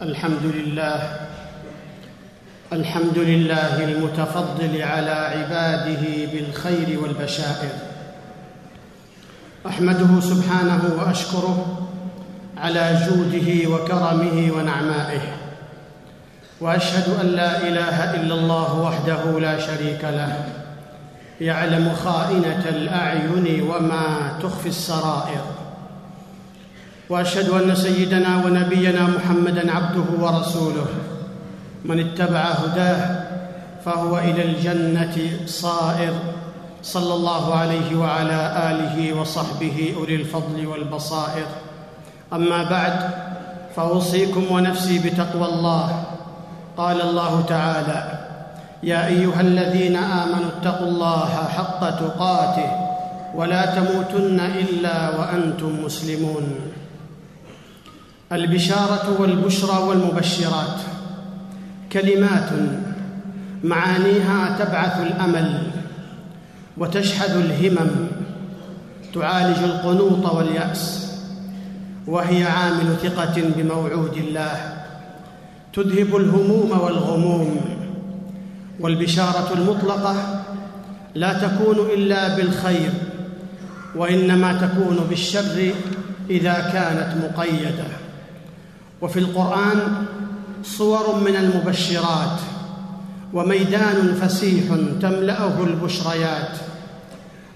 الحمد لله الحمد لله المتفضل على عباده بالخير والبشائر. أحمده سبحانه وأشكره على جوده وكرمه ونعمائه وأشهد أن لا إله إلا الله وحده لا شريك له يعلم خائنة الأعين وما تخفي السرائر. وأشهد أن سيدنا ونبينا محمدا عبده ورسوله. من اتبع هداه فهو إلى الجنة صائر. صلى الله عليه وعلى آله وصحبه أولي الفضل والبصائر. أما بعد فأوصيكم ونفسي بتقوى الله. قال الله تعالى يا أيها الذين آمنوا اتقوا الله حق تقاته ولا تموتن إلا وأنتم مسلمون. البشارة والبشرى والمبشرات. كلمات معانيها تبعث الأمل وتشحذ الهمم تعالج القنوط واليأس وهي عامل ثقة بموعود الله تذهب الهموم والغموم. والبشارة المطلقة لا تكون إلا بالخير وإنما تكون بالشر إذا كانت مقيدة. وفي القرآن صور من المبشرات وميدان فسيح تملأه البشريات.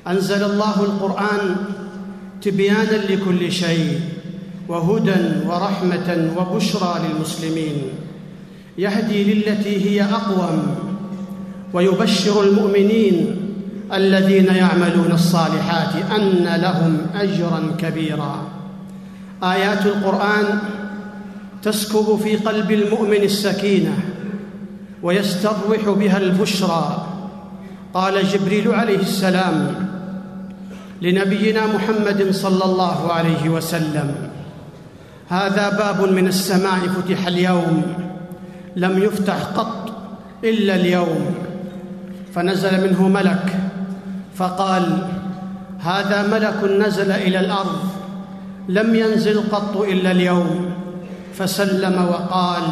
أنزل الله القرآن تبيانا لكل شيء وهدى ورحمة وبشرى للمسلمين. يهدي للتي هي أقوم ويبشر المؤمنين الذين يعملون الصالحات أن لهم أجرا كبيرا. آيات القرآن تسكب في قلب المؤمن السكينة ويستروح بها البشرى. قال جبريل عليه السلام لنبينا محمد صلى الله عليه وسلم هذا باب من السماء فتح اليوم لم يفتح قط إلا اليوم. فنزل منه ملك فقال هذا ملك نزل إلى الأرض لم ينزل قط إلا اليوم. فسلم وقال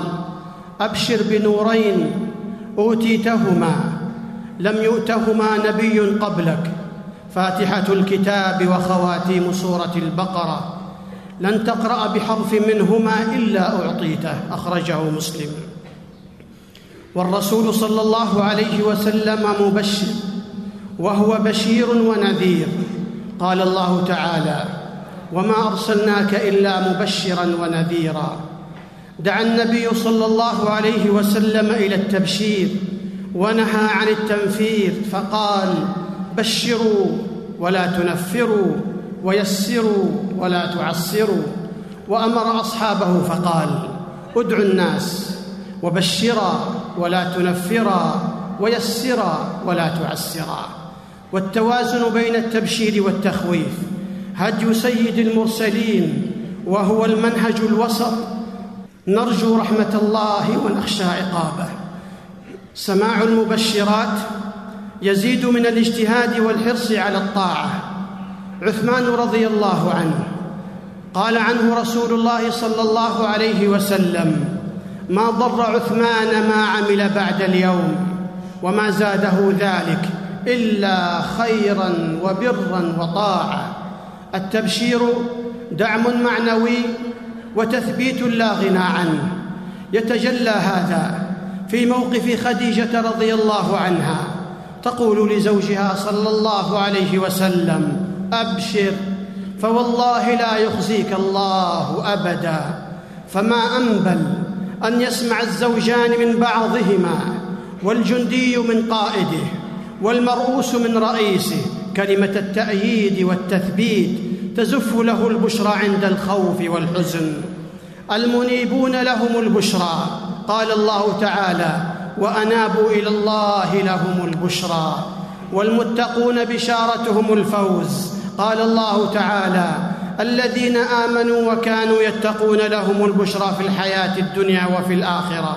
أبشر بنورين أوتيتهما لم يؤتهما نبي قبلك فاتحة الكتاب وخواتيم سورة البقرة لن تقرأ بحرف منهما إلا أعطيته أخرجه مسلم. والرسول صلى الله عليه وسلم مبشر وهو بشير ونذير. قال الله تعالى وما أرسلناك إلا مبشرا ونذيرا. دعا النبي صلى الله عليه وسلم إلى التبشير ونهى عن التنفير فقال بشروا ولا تنفروا ويسروا ولا تعسروا. وأمر أصحابه فقال ادعوا الناس وبشرا ولا تنفرا ويسرا ولا تعسرا. والتوازن بين التبشير والتخويف هدي سيد المرسلين وهو المنهج الوسط نرجو رحمة الله ونخشى عقابه. سماع المبشرات يزيد من الاجتهاد والحرص على الطاعة. عثمان رضي الله عنه قال عنه رسول الله صلى الله عليه وسلم ما ضر عثمان ما عمل بعد اليوم وما زاده ذلك إلا خيرا وبرا وطاعة. التبشير دعم معنوي وتثبيت لا غنى عنه يتجلى هذا في موقف خديجة رضي الله عنها. تقول لزوجها صلى الله عليه وسلم أبشر فوالله لا يخزيك الله أبدا. فما أنبل أن يسمع الزوجان من بعضهما والجندي من قائده والمرؤوس من رئيسه كلمة التأييد والتثبيت. تزف له البشرى عند الخوف والحزن. المنيبون لهم البشرى. قال الله تعالى وأنابوا إلى الله لهم البشرى. والمتقون بشارتهم الفوز. قال الله تعالى الذين آمنوا وكانوا يتقون لهم البشرى في الحياة الدنيا وفي الآخرة.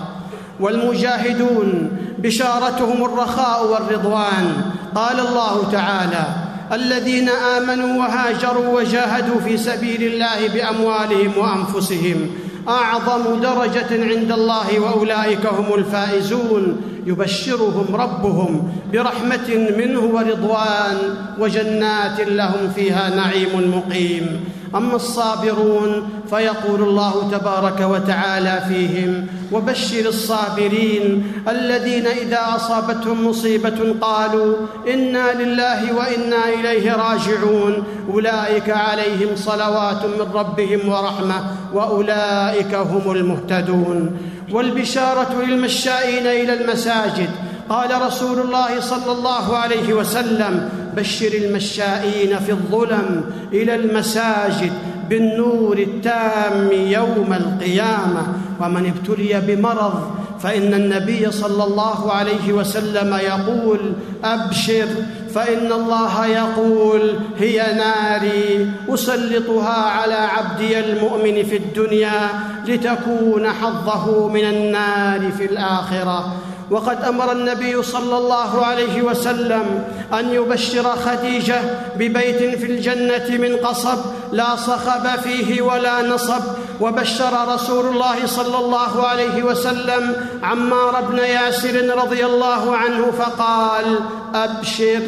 والمجاهدون بشارتهم الرخاء والرضوان. قال الله تعالى الذين آمنوا وهاجروا وجاهدوا في سبيل الله بأموالهم وأنفسهم أعظم درجة عند الله وأولئك هم الفائزون. يبشرهم ربهم برحمة منه ورضوان وجنات لهم فيها نعيم مقيم. أما الصابرون فيقول الله تبارك وتعالى فيهم وبشر الصابرين الذين إذا أصابتهم مصيبة قالوا إنا لله وإنا إليه راجعون. أولئك عليهم صلوات من ربهم ورحمة وأولئك هم المهتدون. والبشارة للمشائين إلى المساجد. قال رسول الله صلى الله عليه وسلم بشر المشائين في الظلم إلى المساجد بالنور التام يوم القيامة. ومن ابتلي بمرض فإن النبي صلى الله عليه وسلم يقول أبشر فإن الله يقول هي ناري أسلطها على عبدي المؤمن في الدنيا لتكون حظه من النار في الآخرة. وقد أمر النبي صلى الله عليه وسلم أن يبشر خديجة ببيت في الجنة من قصب لا صخب فيه ولا نصب وبشر رسول الله صلى الله عليه وسلم عمار بن ياسر رضي الله عنه فقال أبشر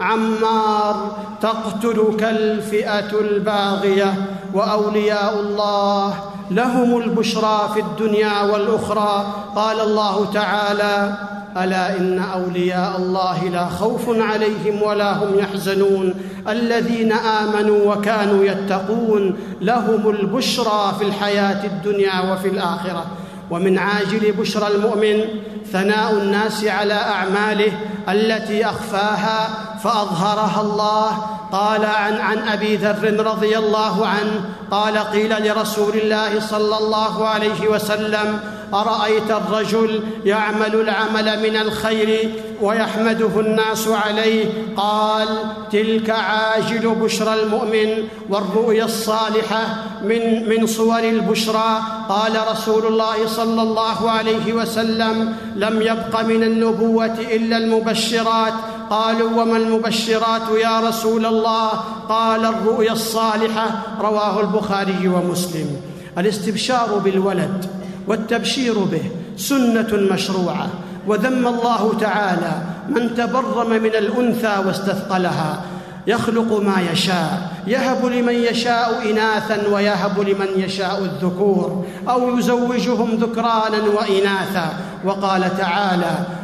عمار تقتلك الفئة الباغية. وأولياء الله لهم البشرى في الدنيا والأخرى. قال الله تعالى ألا إن أولياء الله لا خوف عليهم ولا هم يحزنون. الذين آمنوا وكانوا يتقون لهم البشرى في الحياة الدنيا وفي الآخرة. ومن عاجل بشرى المؤمن ثناء الناس على أعماله التي أخفاها فأظهرها الله قال عن عن أبي ذر رضي الله عنه قال قيل لرسول الله صلى الله عليه وسلم أرأيت الرجل يعمل العمل من الخير ويحمده الناس عليه؟ قال تلك عاجل بشرى المؤمن والرؤيا الصالحة من من صور البشرى. قال رسول الله صلى الله عليه وسلم لم يبق من النبوة إلا المبشرات قالوا وما المبشرات يا رسول الله؟ قال الرؤيا الصالحة رواه البخاري ومسلم. الاستبشار بالولد والتبشير به سنة مشروعة. وذم الله تعالى من تبرم من الأنثى واستثقلها. يخلق ما يشاء يهب لمن يشاء اناثا ويهب لمن يشاء الذكور أو يزوجهم ذكرانا واناثا. وقال تعالى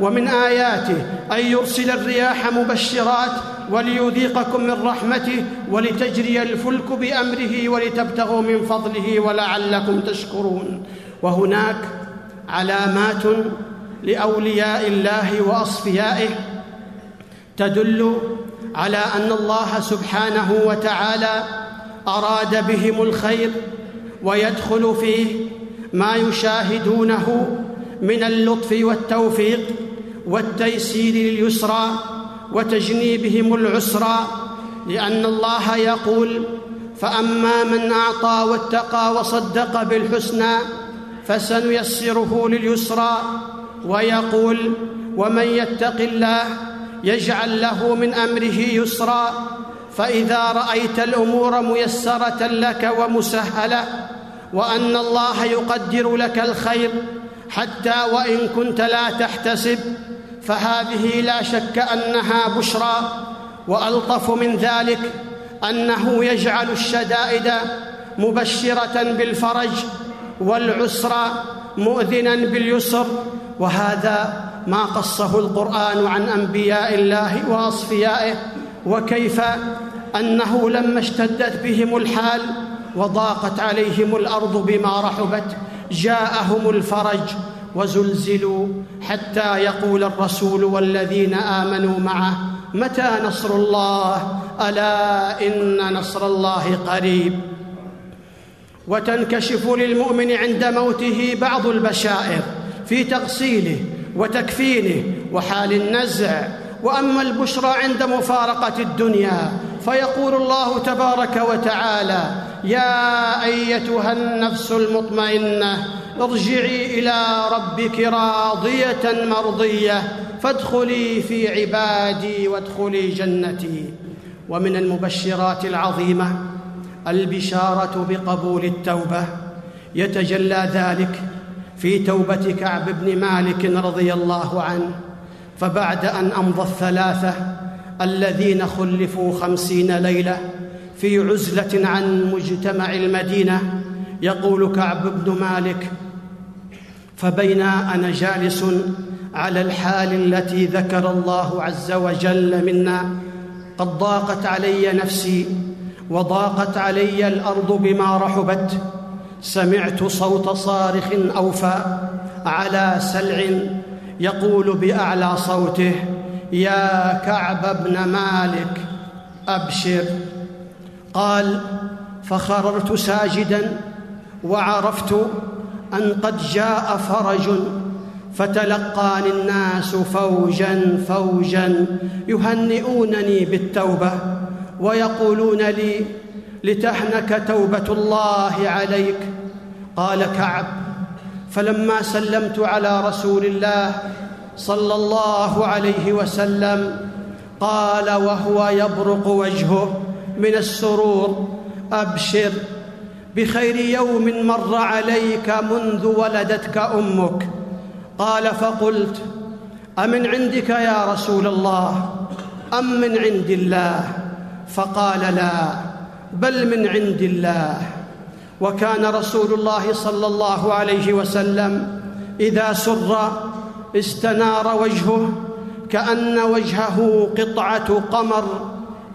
ومن آياته أن يرسل الرياح مبشرات وليذيقكم من رحمته ولتجري الفلك بأمره ولتبتغوا من فضله ولعلكم تشكرون. وهناك علامات لأولياء الله وأصفيائه تدل على أن الله سبحانه وتعالى أراد بهم الخير ويدخل فيه ما يشاهدونه من اللطف والتوفيق والتيسير لليسرى وتجنيبهم العسرى لأن الله يقول فأما من أعطى واتقى وصدق بالحسنى فسنيسره لليسرى ويقول ومن يتق الله يجعل له من أمره يسرا فإذا رأيت الأمور ميسرة لك ومسهلة وأن الله يقدر لك الخير حتى وإن كنت لا تحتسب فهذه لا شك أنها بشرى وألطف من ذلك أنه يجعل الشدائد مبشرة بالفرج والعسر مؤذنا باليسر وهذا ما قصه القرآن عن أنبياء الله وأصفيائه وكيف أنه لما اشتدت بهم الحال وضاقت عليهم الأرض بما رحبت جاءهم الفرج وزلزلوا حتى يقول الرسول والذين آمنوا معه متى نصر الله؟ ألا إن نصر الله قريب. وتنكشف للمؤمن عند موته بعض البشائر في تغسيله وتكفينه وحال النزع. وأما البشرى عند مفارقة الدنيا فيقول الله تبارك وتعالى يا أيتها النفس المطمئنة ارجعي إلى ربك راضية مرضية فادخلي في عبادي وادخلي جنتي. ومن المبشرات العظيمة البشارة بقبول التوبة. يتجلى ذلك في توبة كعب بن مالك رضي الله عنه. فبعد أن أمضى الثلاثة الذين خلفوا خمسين ليلة في عزلة عن مجتمع المدينة يقول كعب بن مالك فبينا أنا جالس على الحال التي ذكر الله عز وجل منا قد ضاقت علي نفسي وضاقت علي الأرض بما رحبت سمعت صوت صارخ أوفى على سلع يقول بأعلى صوته يا كعب بن مالك أبشر. قال فخررت ساجدا وعرفت أن قد جاء فرج فتلقاني الناس فوجا فوجا يهنئونني بالتوبة ويقولون لي لتحنك توبة الله عليك. قال كعب. فلما سلمت على رسول الله صلى الله عليه وسلم قال وهو يبرق وجهه. من السرور أبشر بخير يوم مر عليك منذ ولدتك أمك. قال فقلت أمن عندك يا رسول الله؟ أم من عند الله؟ فقال لا بل من عند الله. وكان رسول الله صلى الله عليه وسلم إذا سر استنار وجهه كأن وجهه قطعة قمر.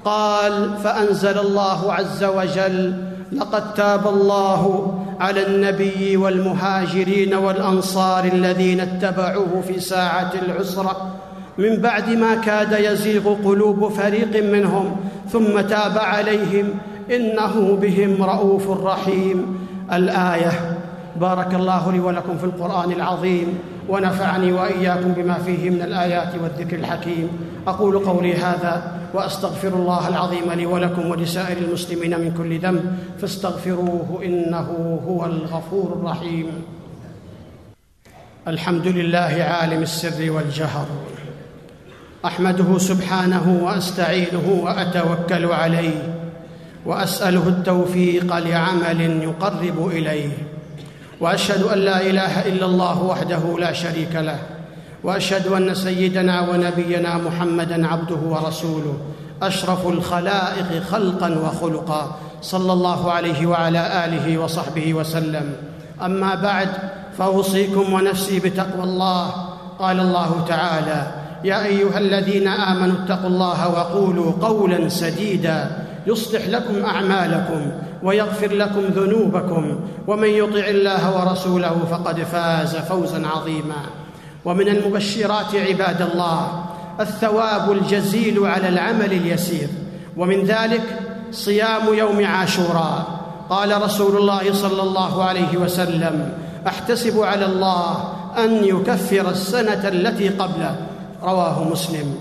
قال فأنزل الله عز وجل لقد تاب الله على النبي والمهاجرين والأنصار الذين اتبعوه في ساعة العسرة. من بعد ما كاد يزيغ قلوب فريق منهم ثم تاب عليهم إنه بهم رؤوف رحيم. الآية بارك الله لي ولكم في القرآن العظيم. ونفعني وإياكم بما فيه من الآيات والذكر الحكيم. أقول قولي هذا وأستغفر الله العظيم لي ولكم ولسائر المسلمين من كل ذنب. فاستغفروه إنه هو الغفور الرحيم. الحمد لله عالم السر والجهر. أحمده سبحانه وأستعينه وأتوكل عليه. وأسأله التوفيق لعمل يقرب إليه. وأشهد أن لا إله إلا الله وحده لا شريك له وأشهد أن سيدنا ونبينا محمدا عبده ورسوله أشرف الخلائق خلقا وخلقا صلى الله عليه وعلى آله وصحبه وسلم. أما بعد فأوصيكم ونفسي بتقوى الله. قال الله تعالى يا أيها الذين آمنوا اتقوا الله وقولوا قولا سديدا يصلح لكم أعمالكم ويغفر لكم ذنوبكم ومن يطع الله ورسوله فقد فاز فوزا عظيما. ومن المبشرات عباد الله الثواب الجزيل على العمل اليسير. ومن ذلك صيام يوم عاشوراء. قال رسول الله صلى الله عليه وسلم أحتسب على الله أن يكفر السنة التي قبله. رواه مسلم.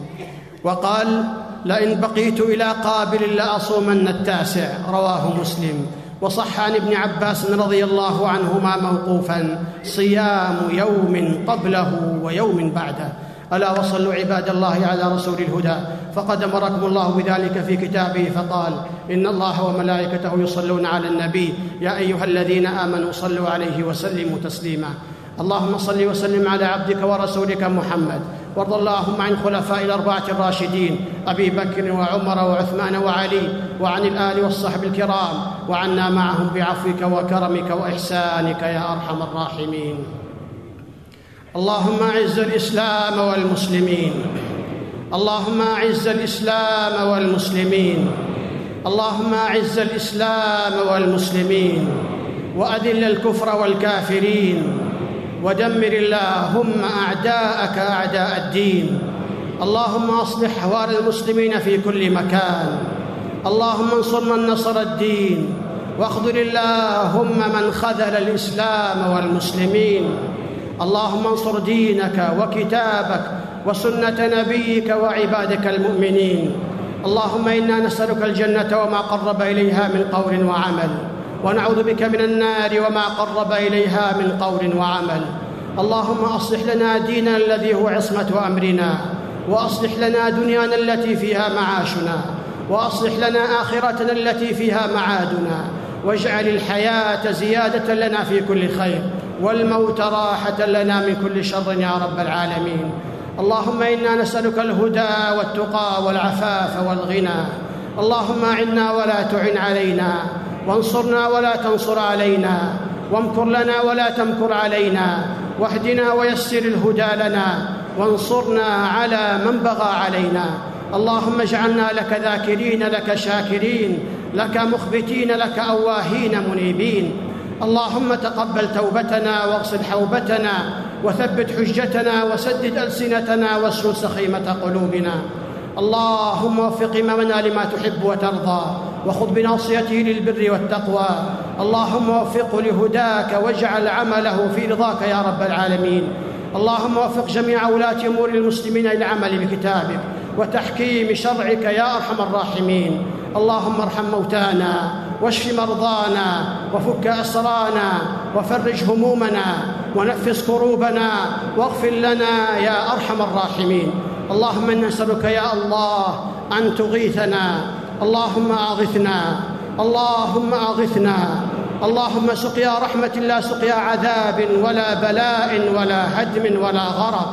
وقال لئن بقيت إلى قابل لأصومن التاسع. رواه مسلم. وصح عن ابن عباس رضي الله عنهما موقوفا صيام يوم قبله ويوم بعده. ألا وصلوا عباد الله على رسول الهدى. فقد أمركم الله بذلك في كتابه فقال إن الله وملائكته يصلون على النبي. يا أيها الذين آمنوا صلوا عليه وسلموا تسليما. اللهم صل وسلم على عبدك ورسولك محمد. وارض اللهم عن الخلفاء الأربعة الراشدين أبي بكر وعمر وعثمان وعلي وعن الآل والصحب الكرام وعنا معهم بعفوك وكرمك وإحسانك يا أرحم الراحمين. اللهم أعز الإسلام والمسلمين. اللهم أعز الإسلام والمسلمين. اللهم أعز الإسلام والمسلمين. وأذل الكفر والكافرين. ودمر اللهم أعداءك أعداء الدين. اللهم أصلح احوال المسلمين في كل مكان. اللهم انصر من نصر الدين. واخذل اللهم من خذل الإسلام والمسلمين. اللهم انصر دينك وكتابك وسنة نبيك وعبادك المؤمنين. اللهم إنا نسألك الجنة وما قرب إليها من قول وعمل. ونعوذ بك من النار وما قرب إليها من قول وعمل. اللهم أصلح لنا ديننا الذي هو عصمة أمرنا وأصلح لنا دنيانا التي فيها معاشنا وأصلح لنا آخرتنا التي فيها معادنا واجعل الحياة زيادة لنا في كل خير والموت راحة لنا من كل شر يا رب العالمين. اللهم إنا نسألك الهدى والتقى والعفاف والغنى. اللهم اعنا ولا تعن علينا. وانصرنا ولا تنصر علينا وامكر لنا ولا تمكر علينا واهدنا ويسر الهدى لنا وانصرنا على من بغى علينا. اللهم اجعلنا لك ذاكرين لك شاكرين لك مخبتين لك أواهين منيبين. اللهم تقبل توبتنا واغسل حوبتنا وثبت حجتنا وسدد ألسنتنا واسلل سخيمة قلوبنا. اللهم وفق إمامنا لما تحب وترضى. وخذ بناصيته للبر والتقوى. اللهم وفقه لهداك واجعل عمله في رضاك يا رب العالمين. اللهم وفق جميع ولاة أمور المسلمين إلى العمل بكتابك وتحكيم شرعك يا أرحم الراحمين. اللهم ارحم موتانا واشف مرضانا وفك أسرانا وفرج همومنا ونفس كروبنا واغفر لنا يا أرحم الراحمين. اللهم أنا نسألك يا الله أن تغيثنا اللهم أغثنا اللهم أغثنا. اللهم سقيا رحمة لا سقيا عذاب ولا بلاء ولا هدم ولا غرق.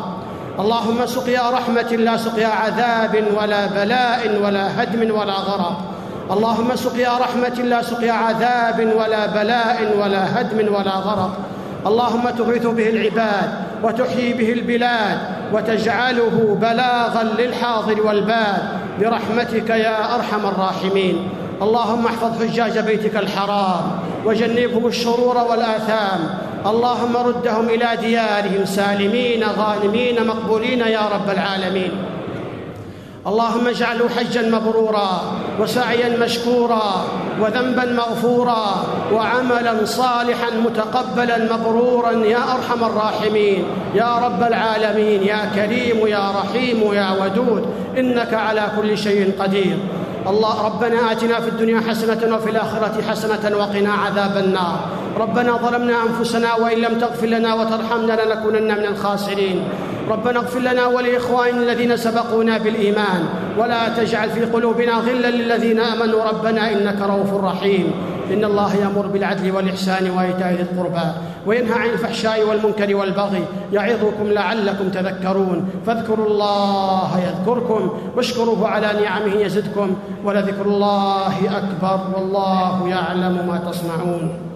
اللهم سقيا رحمة لا سقيا عذاب ولا بلاء ولا هدم ولا غرق. اللهم سقيا رحمة لا سقيا عذاب ولا بلاء ولا هدم ولا غرق. اللهم تغيث به العباد وتحيي به البلاد وتجعله بلاغا للحاضر والباد. برحمتك يا أرحم الراحمين. اللهم احفظ حجاج بيتك الحرام وجنبهم الشرور والآثام. اللهم ردهم إلى ديارهم سالمين غانمين مقبولين يا رب العالمين. اللهم اجعله حجا مبرورا وسعيا مشكورا وذنبا مغفورا وعملا صالحا متقبلا مبرورا يا أرحم الراحمين يا رب العالمين يا كريم يا رحيم يا ودود إنك على كل شيء قدير الله ربنا آتنا في الدنيا حسنة وفي الآخرة حسنة وقنا عذاب النار ربنا ظلمنا أنفسنا وإن لم تغفر لنا وترحمنا لنكونن من الخاسرين ربنا اغفر لنا ولإخواننا الذين سبقونا بالإيمان ولا تجعل في قلوبنا غلا للذين آمنوا ربنا إنك رؤوف رحيم. إن الله يأمر بالعدل والإحسان وإيتاء ذي القربى وينهى عن الفحشاء والمنكر والبغي يعظكم لعلكم تذكرون. فاذكروا الله يذكركم واشكروه على نعمه يزدكم ولذكر الله أكبر والله يعلم ما تصنعون.